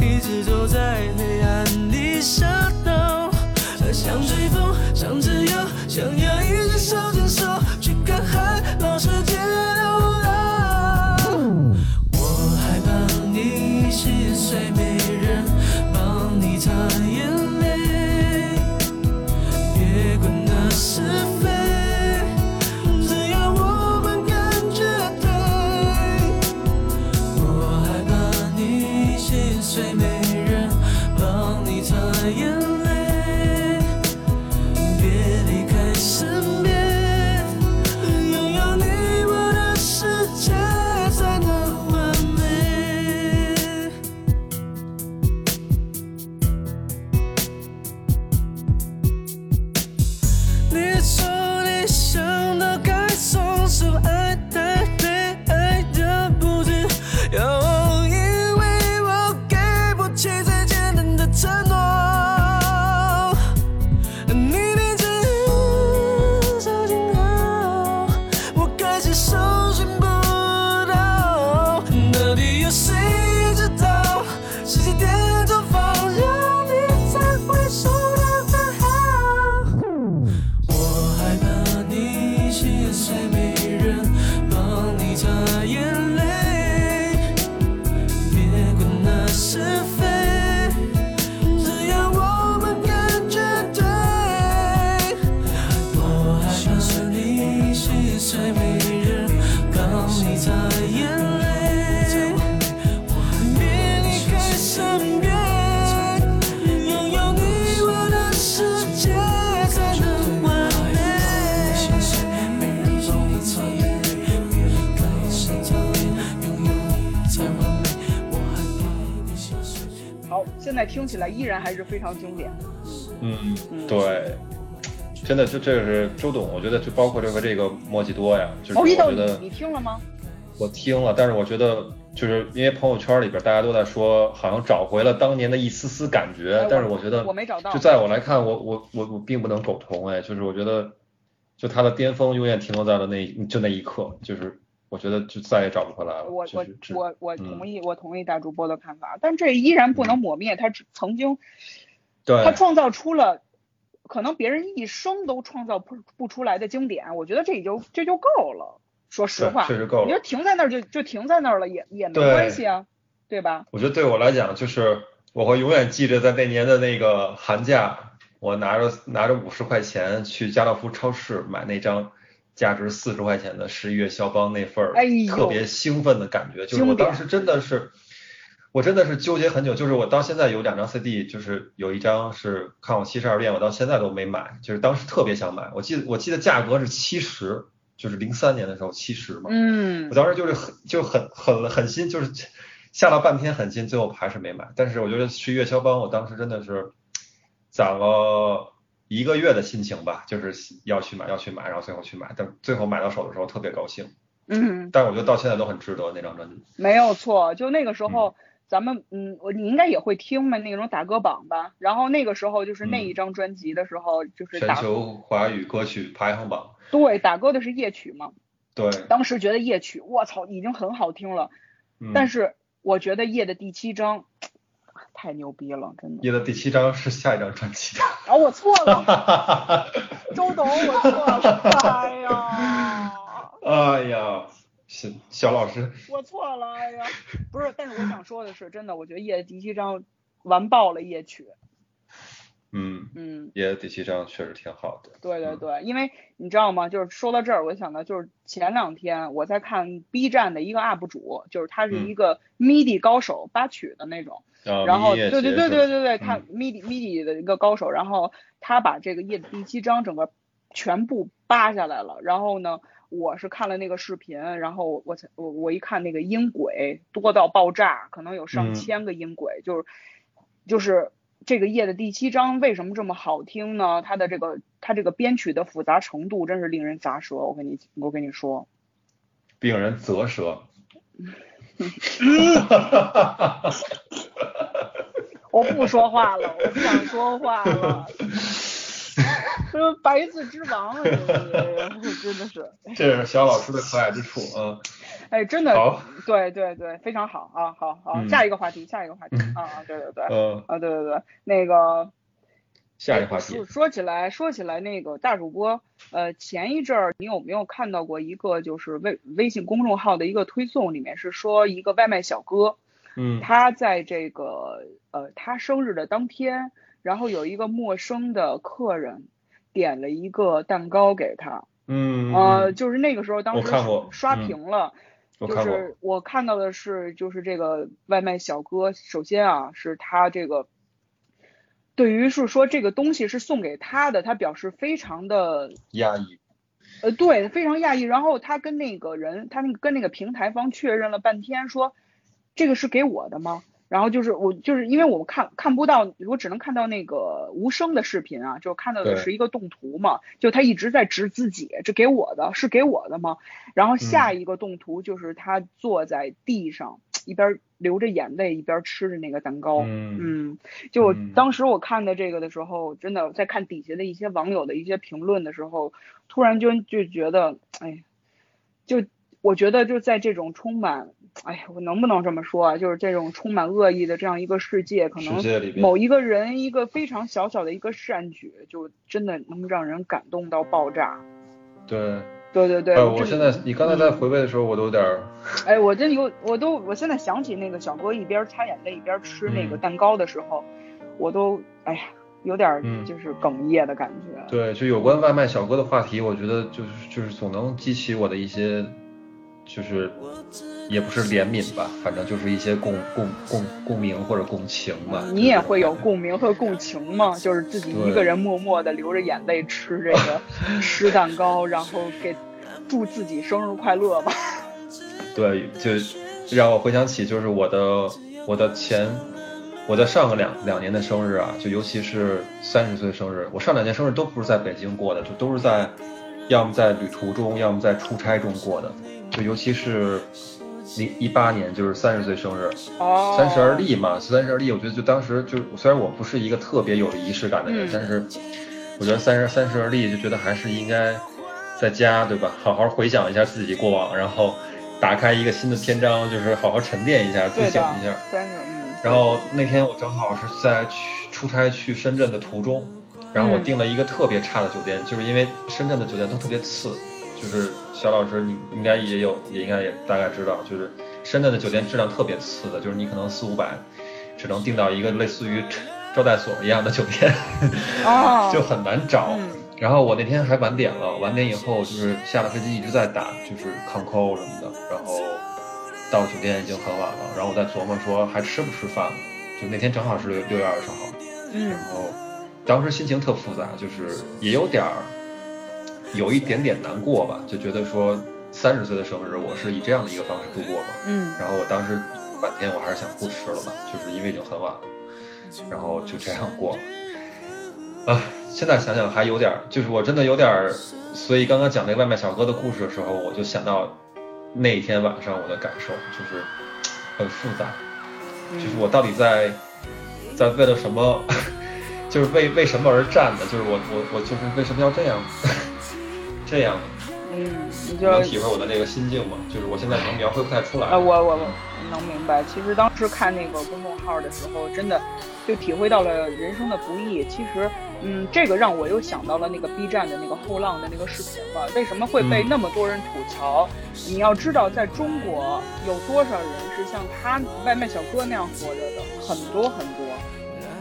一直走在黑暗里傻到，想追风，想自由，想要一直手牵手去看海，让世界常经典。嗯嗯，对，真的，就这个是周董，我觉得就包括这个这个莫吉多呀，就是我觉得你听了吗？我听了，但是我觉得就是因为朋友圈里边大家都在说，好像找回了当年的一丝丝感觉，但是我觉得我没找到。就在我来看，我我我我并不能苟同哎，就是我觉得就他的巅峰永远停留在了那就那一刻，就是我觉得就再也找不回来了。我我我我同意，我同意大主播的看法，但这依然不能抹灭他曾经，对，他创造出了。可能别人一生都创造不不出来的经典，我觉得这也就这就够了。说实话，确实够了。你说停在那儿就就停在那儿了，也也没关系啊，对吧？我觉得对我来讲，就是我会永远记着在那年的那个寒假，我拿着拿着五十块钱去家乐福超市买那张价值四十块钱的十一月肖邦那份儿，特别兴奋的感觉，就是我当时真的是。我真的是纠结很久，就是我到现在有两张 CD，就是有一张是看我七十二变，我到现在都没买，就是当时特别想买，我记得我记得价格是七十，就是零三年的时候七十嘛，嗯，我当时就是很就很很狠心，就是下了半天狠心，最后还是没买。但是我觉得去月销帮，我当时真的是攒了一个月的心情吧，就是要去买要去买，然后最后去买，但最后买到手的时候特别高兴，嗯，但是我觉得到现在都很值得那张专辑，没有错，就那个时候。咱们嗯，我你应该也会听嘛那种打歌榜吧，然后那个时候就是那一张专辑的时候，就是全球华语歌曲排行榜。对，打歌的是夜曲嘛。对。当时觉得夜曲，我操，已经很好听了。嗯。但是我觉得夜的第七章太牛逼了，真的。夜的第七章是下一张专辑的。啊，我错了。周董，我错了。哎呀。哎呀。小小老师，我错了，哎呀，不是，但是我想说的是，真的，我觉得夜第七章完爆了夜曲。嗯嗯，夜第七章确实挺好的。对对对，因为你知道吗？就是说到这儿，我想到就是前两天我在看 B 站的一个 UP 主，就是他是一个 MIDI 高手，八曲的那种。然后对对对对对对，他 MIDI MIDI 的一个高手，然后他把这个夜的第七章整个全部扒下来了，然后呢。我是看了那个视频，然后我才我我一看那个音轨多到爆炸，可能有上千个音轨，就是就是这个夜的第七章为什么这么好听呢？它的这个它这个编曲的复杂程度真是令人咂舌，我跟你我跟你说，令人啧舌。我不说话了，我不想说话了。是白字之王啊！真的是，这是小老师的可爱之处啊！哎，真的，好，对对对，非常好啊！好好，下一个话题，下一个话题啊！对对对，嗯啊，对对对，那个下一个话题，说说起来，说起来，那个大主播，呃，前一阵儿你有没有看到过一个就是微微信公众号的一个推送，里面是说一个外卖小哥，嗯，他在这个呃他生日的当天。然后有一个陌生的客人点了一个蛋糕给他，嗯，呃，就是那个时候当时刷屏了，就是我看到的是，就是这个外卖小哥，首先啊，是他这个对于是说这个东西是送给他的，他表示非常的压抑，呃，对，非常讶异。然后他跟那个人，他那个跟那个平台方确认了半天，说这个是给我的吗？然后就是我就是因为我看看不到，我只能看到那个无声的视频啊，就看到的是一个动图嘛，就他一直在指自己，这给我的是给我的吗？然后下一个动图就是他坐在地上，一边流着眼泪一边吃着那个蛋糕，嗯，就当时我看的这个的时候，真的在看底下的一些网友的一些评论的时候，突然就就觉得，哎，就我觉得就在这种充满。哎呀，我能不能这么说啊？就是这种充满恶意的这样一个世界，可能某一个人一个非常小小的一个善举，就真的能让人感动到爆炸。对，对对对。我现在你刚才在回味的时候，我都有点。哎，我真有，我都，我现在想起那个小哥一边擦眼泪一边吃那个蛋糕的时候，我都哎呀，有点就是哽咽的感觉。对，就有关外卖小哥的话题，我觉得就是就是总能激起我的一些。就是也不是怜悯吧，反正就是一些共共共共鸣或者共情吧。你也会有共鸣和共情吗？就是自己一个人默默的流着眼泪吃这个 吃蛋糕，然后给祝自己生日快乐吧。对，就让我回想起就是我的我的前我在上个两两年的生日啊，就尤其是三十岁生日，我上两年生日都不是在北京过的，就都是在，要么在旅途中，要么在出差中过的，就尤其是零一八年就是三十岁生日，哦，三十而立嘛，三十而立，我觉得就当时就虽然我不是一个特别有仪式感的人，嗯但是我觉得三十三十而立就觉得还是应该在家对吧，好好回想一下自己过往，然后打开一个新的篇章，就是好好沉淀一下，自省一下。，三十，嗯，然后那天我正好是在去出差去深圳的途中，然后我嗯订了一个特别差的酒店，就是因为深圳的酒店都特别次，就是小老师你应该也有，也应该也大概知道，就是深圳的酒店质量特别次的，就是你可能四五百只能订到一个类似于招待所一样的酒店，哦，就很难找。嗯然后我那天还晚点了，晚点以后就是下了飞机一直在打，就是抗扣什么的，然后到酒店已经很晚了，然后我在琢磨说还吃不吃饭了，就那天正好是六六月二十号，嗯然后当时心情特复杂，就是也有点儿有一点点难过吧，就觉得说三十岁的生日我是以这样的一个方式度过嘛，嗯。然后我当时半天我还是想不吃了吧，就是因为已经很晚了，然后就这样过。了。啊，现在想想还有点儿，就是我真的有点儿，所以刚刚讲那个外卖小哥的故事的时候，我就想到那一天晚上我的感受，就是很复杂，就是我到底在在为了什么，就是为为什么而战的，就是我我我就是为什么要这样这样呢？嗯，你就能体会我的那个心境吗？就是我现在可能描绘不太出来。啊，我我我能明白。其实当时看那个公众号的时候，真的就体会到了人生的不易。其实，嗯，这个让我又想到了那个 B 站的那个后浪的那个视频了。为什么会被嗯那么多人吐槽？你要知道，在中国有多少人是像他外卖小哥那样活着的，很多很多。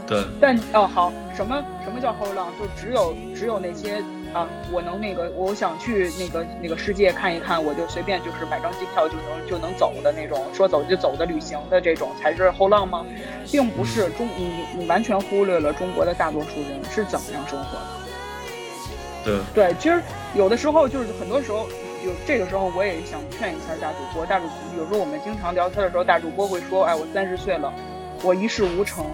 对，但哦好，什么什么叫后浪？就只有只有那些啊，我能那个，我想去那个那个世界看一看，我就随便就是买张机票就能就能走的那种，说走就走的旅行的这种才是后浪吗？并不是中你你完全忽略了中国的大多数人是怎么样生活的。对，对，其实有的时候就是很多时候有这个时候，我也想劝一下大主播。大主有时候我们经常聊天的时候，大主播会说：“哎，我三十岁了，我一事无成。”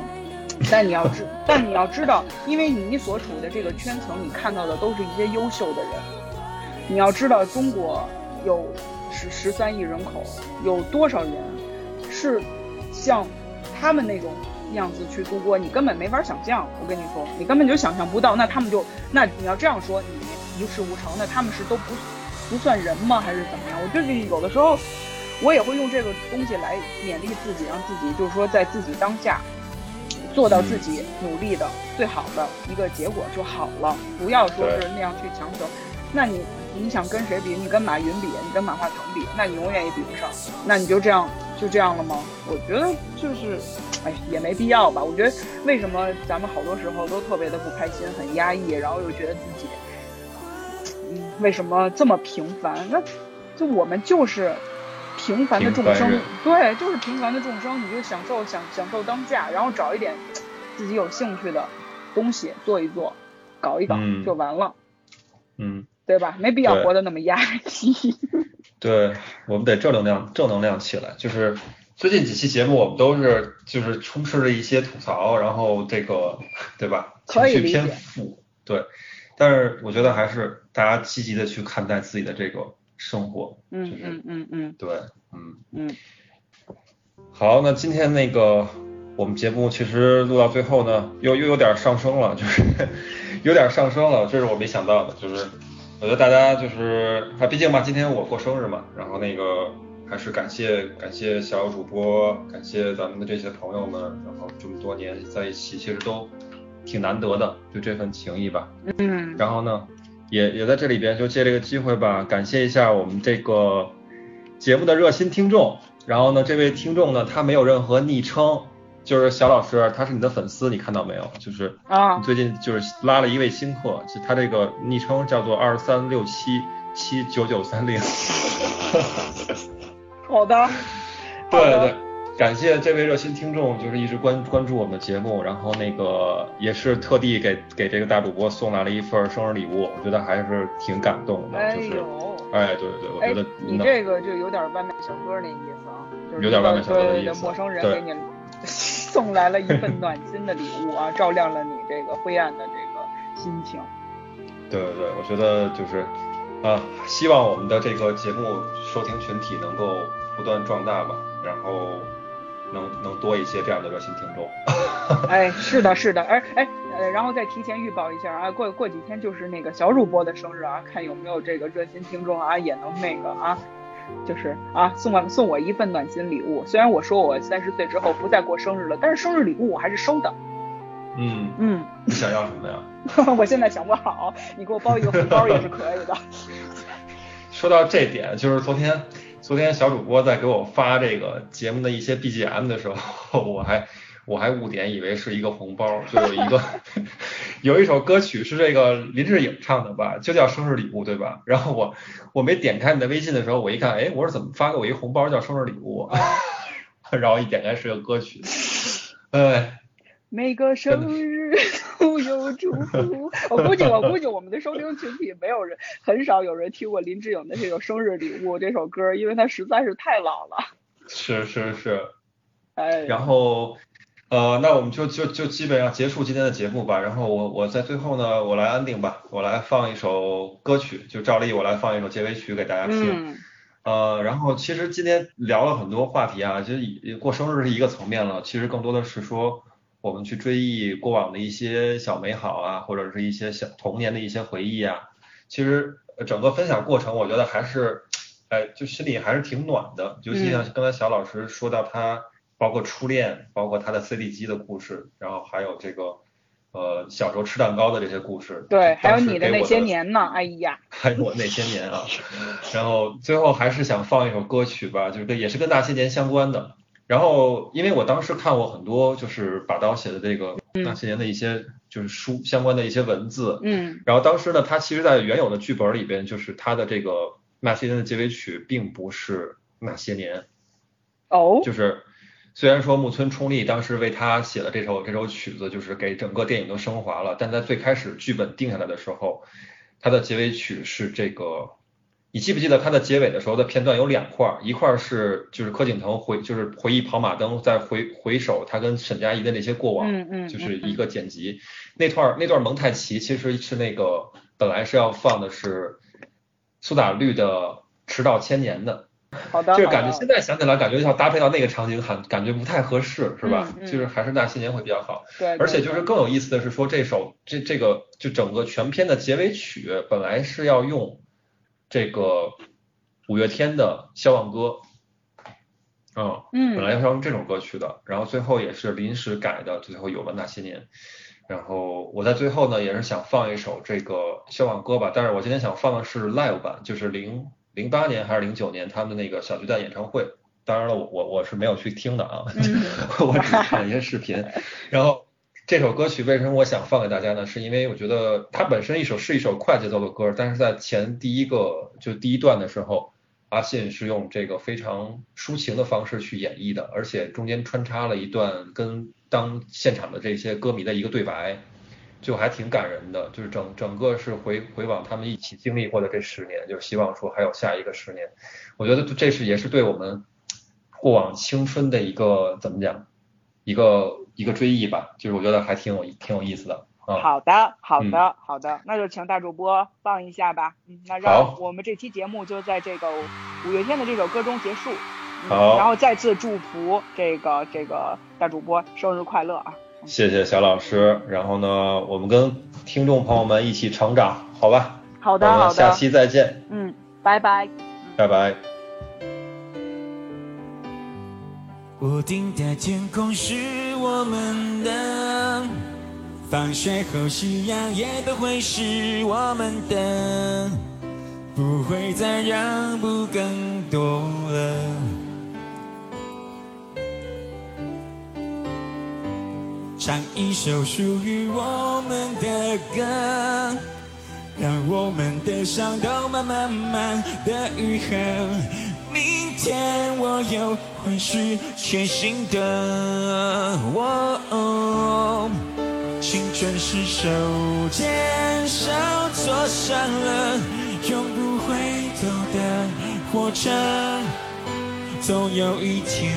但你要知，但你要知道，因为你所处的这个圈层，你看到的都是一些优秀的人。你要知道，中国有十十三亿人口，有多少人是像他们那种样子去度过，你根本没法想象。我跟你说，你根本就想象不到。那他们就，那你要这样说，你一事无成，那他们是都不不算人吗？还是怎么样？我就是有的时候，我也会用这个东西来勉励自己，让自己就是说在自己当下。做到自己努力的最好的一个结果就好了，不要说是那样去强求。那你你想跟谁比？你跟马云比，你跟马化腾比，那你永远也比不上。那你就这样就这样了吗？我觉得就是，哎，也没必要吧。我觉得为什么咱们好多时候都特别的不开心，很压抑，然后又觉得自己，嗯，为什么这么平凡？那就我们就是。平凡的众生，对，就是平凡的众生，你就享受享享受当下，然后找一点自己有兴趣的东西做一做，搞一搞、嗯、就完了，嗯，对吧？没必要活得那么压抑。对，我们得正能量，正能量起来。就是最近几期节目，我们都是就是充斥着一些吐槽，然后这个对吧？情绪偏负，对。但是我觉得还是大家积极的去看待自己的这个。生活，嗯嗯嗯嗯，对，嗯。嗯，好，那今天那个我们节目其实录到最后呢，又又有点上升了，就是 有点上升了，这是我没想到的，就是我觉得大家就是，啊，毕竟嘛，今天我过生日嘛，然后那个还是感谢感谢小主播，感谢咱们的这些朋友们，然后这么多年在一起，其实都挺难得的，就这份情谊吧，嗯，然后呢。也也在这里边就借这个机会吧，感谢一下我们这个节目的热心听众。然后呢，这位听众呢，他没有任何昵称，就是小老师，他是你的粉丝，你看到没有？就是啊，你最近就是拉了一位新客，就他这个昵称叫做二三六七七九九三零。好的，对对。感谢这位热心听众，就是一直关关注我们的节目，然后那个也是特地给给这个大主播送来了一份生日礼物，我觉得还是挺感动的，哎、就是，哎，对对对，我觉得、哎、你这个就有点外卖小哥那意思啊，就是有点外卖小哥的意思，陌生人给你 送来了一份 暖心的礼物啊，照亮了你这个灰暗的这个心情。对对对，我觉得就是啊，希望我们的这个节目收听群体能够不断壮大吧，然后能能多一些这样的热心听众。哎，是的，是的，哎哎呃，然后再提前预报一下啊，过过几天就是那个小主播的生日啊，看有没有这个热心听众啊，也能那个啊。就是啊，送我送我一份暖心礼物。虽然我说我三十岁之后不再过生日了，但是生日礼物我还是收的。嗯嗯，你想要什么呀？我现在想不好，你给我包一个红包也是可以的。说到这点，就是昨天昨天小主播在给我发这个节目的一些 BGM 的时候，我还。我还误点以为是一个红包，就有一个 有一首歌曲是这个林志颖唱的吧，就叫生日礼物，对吧？然后我我没点开你的微信的时候，我一看，哎，我说怎么发给我一红包叫生日礼物？然后一点开是个歌曲，哎，每个生日都有祝福。我估计我估计我们的收听群体没有人很少有人听过林志颖的这首生日礼物这首歌，因为它实在是太老了。是 是是，哎，然后。呃，那我们就就就基本上结束今天的节目吧。然后我我在最后呢，我来安定吧，我来放一首歌曲，就照例我来放一首结尾曲给大家听。呃，然后其实今天聊了很多话题啊，其实过生日是一个层面了，其实更多的是说我们去追忆过往的一些小美好啊，或者是一些小童年的一些回忆啊。其实整个分享过程，我觉得还是，哎，就心里还是挺暖的。尤其像刚才小老师说到他。包括初恋，包括他的 CD 机的故事，然后还有这个呃小时候吃蛋糕的这些故事。对，还有你的那些年呢，哎呀。还有我那些年啊，然后最后还是想放一首歌曲吧，就是跟也是跟那些年相关的。然后因为我当时看过很多就是把刀写的这个那些年的一些就是书相关的一些文字，嗯。然后当时呢，他其实在原有的剧本里边，就是他的这个那些年的结尾曲并不是那些年。哦。就是。虽然说木村冲利当时为他写的这首这首曲子，就是给整个电影都升华了，但在最开始剧本定下来的时候，他的结尾曲是这个，你记不记得它的结尾的时候的片段有两块，一块是就是柯景腾回就是回忆跑马灯，在回回首他跟沈佳宜的那些过往，嗯嗯，就是一个剪辑，那段那段蒙太奇其实是那个本来是要放的是苏打绿的迟到千年的。好的，就是感觉现在想起来，感觉要搭配到那个场景，很感觉不太合适，是吧？就是还是那些年会比较好。对，而且就是更有意思的是说，这首这这个就整个全片的结尾曲本来是要用这个五月天的《笑忘歌》，嗯嗯，本来要用这种歌曲的，然后最后也是临时改的，最后有了那些年。然后我在最后呢，也是想放一首这个《笑忘歌》吧，但是我今天想放的是 live 版，就是零。零八年还是零九年，他们的那个小巨蛋演唱会，当然了，我我我是没有去听的啊，我只看了一些视频。然后这首歌曲为什么我想放给大家呢？是因为我觉得它本身一首是一首快节奏的歌，但是在前第一个就第一段的时候，阿信是用这个非常抒情的方式去演绎的，而且中间穿插了一段跟当现场的这些歌迷的一个对白。就还挺感人的，就是整整个是回回往他们一起经历过的这十年，就希望说还有下一个十年。我觉得这是也是对我们过往青春的一个怎么讲，一个一个追忆吧。就是我觉得还挺有挺有意思的。好的，好的，好的，那就请大主播放一下吧。嗯，那让我们这期节目就在这个五月天的这首歌中结束。好，然后再次祝福这个这个大主播生日快乐啊！谢谢小老师，然后呢，我们跟听众朋友们一起成长，好吧？好的，好的，我们下期再见。嗯，拜拜。拜拜。屋顶的天空是我们的，放学后夕阳也都会是我们的，不会再让步更多了。唱一首属于我们的歌，让我们的伤都慢慢慢的愈合。天，我又会是全新的我哦，青春是手牵手，坐上了永不回头的火车，总有一天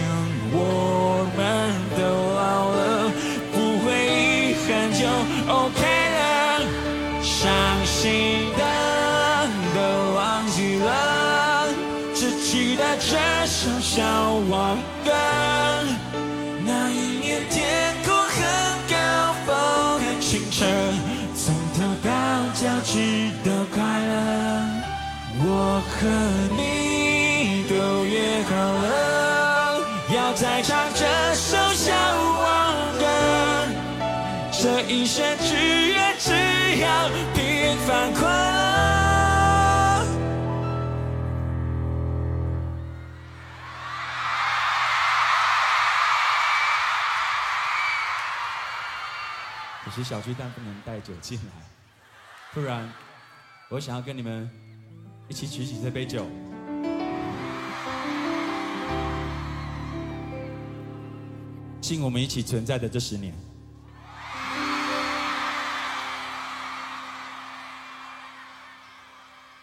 我们都老了，不会遗憾就 ok。小王歌。那一年天空很高，风很清澈，从头到脚趾都快乐。我和你都约好了，要再唱这首小忘歌。这一生只愿只要平凡快乐。小巨蛋不能带酒进来，不然我想要跟你们一起举起这杯酒，敬我们一起存在的这十年。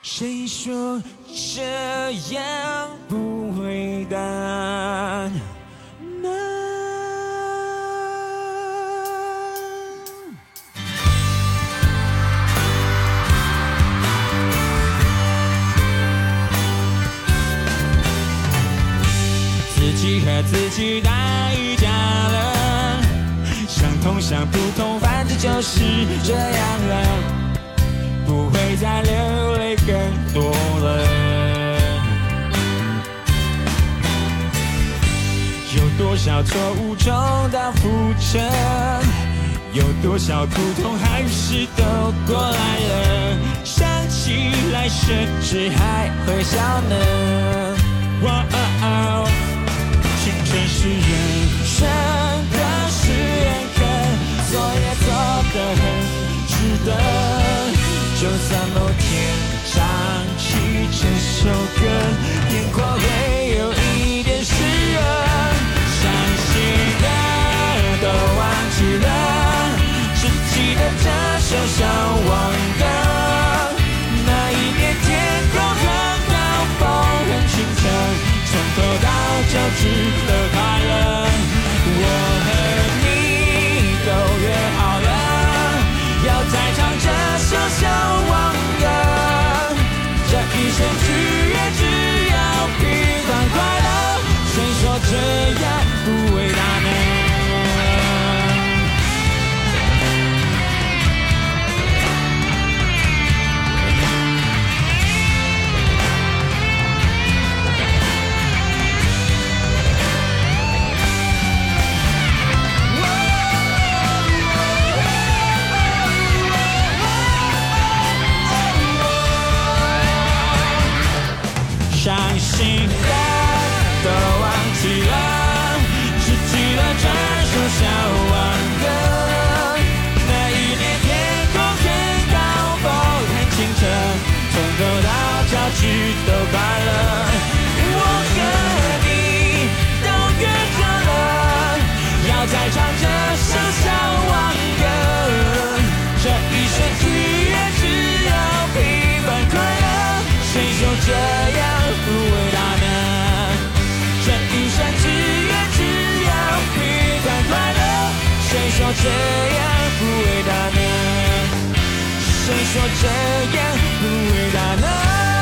谁说这样不伟大？自己和自己代价了，相同像不通，反正就是这样了。不会再流泪更多了。有多少错误重蹈覆辙？有多少苦痛还是都过来了？想起来甚至还会笑呢。哇哦，青春是人生的试验课，做也做得很值得。就算某天唱起这首歌，眼眶会有一点湿润，伤心的都忘记了，只记得这首小忘歌。脚到脚趾都快乐。我和你都约好了，要再唱这首小王歌。这一生只愿只要平凡快乐，谁说这样不伟大呢？这一生只愿只要平凡快乐，谁说这样不伟大呢？谁说这样不伟大呢？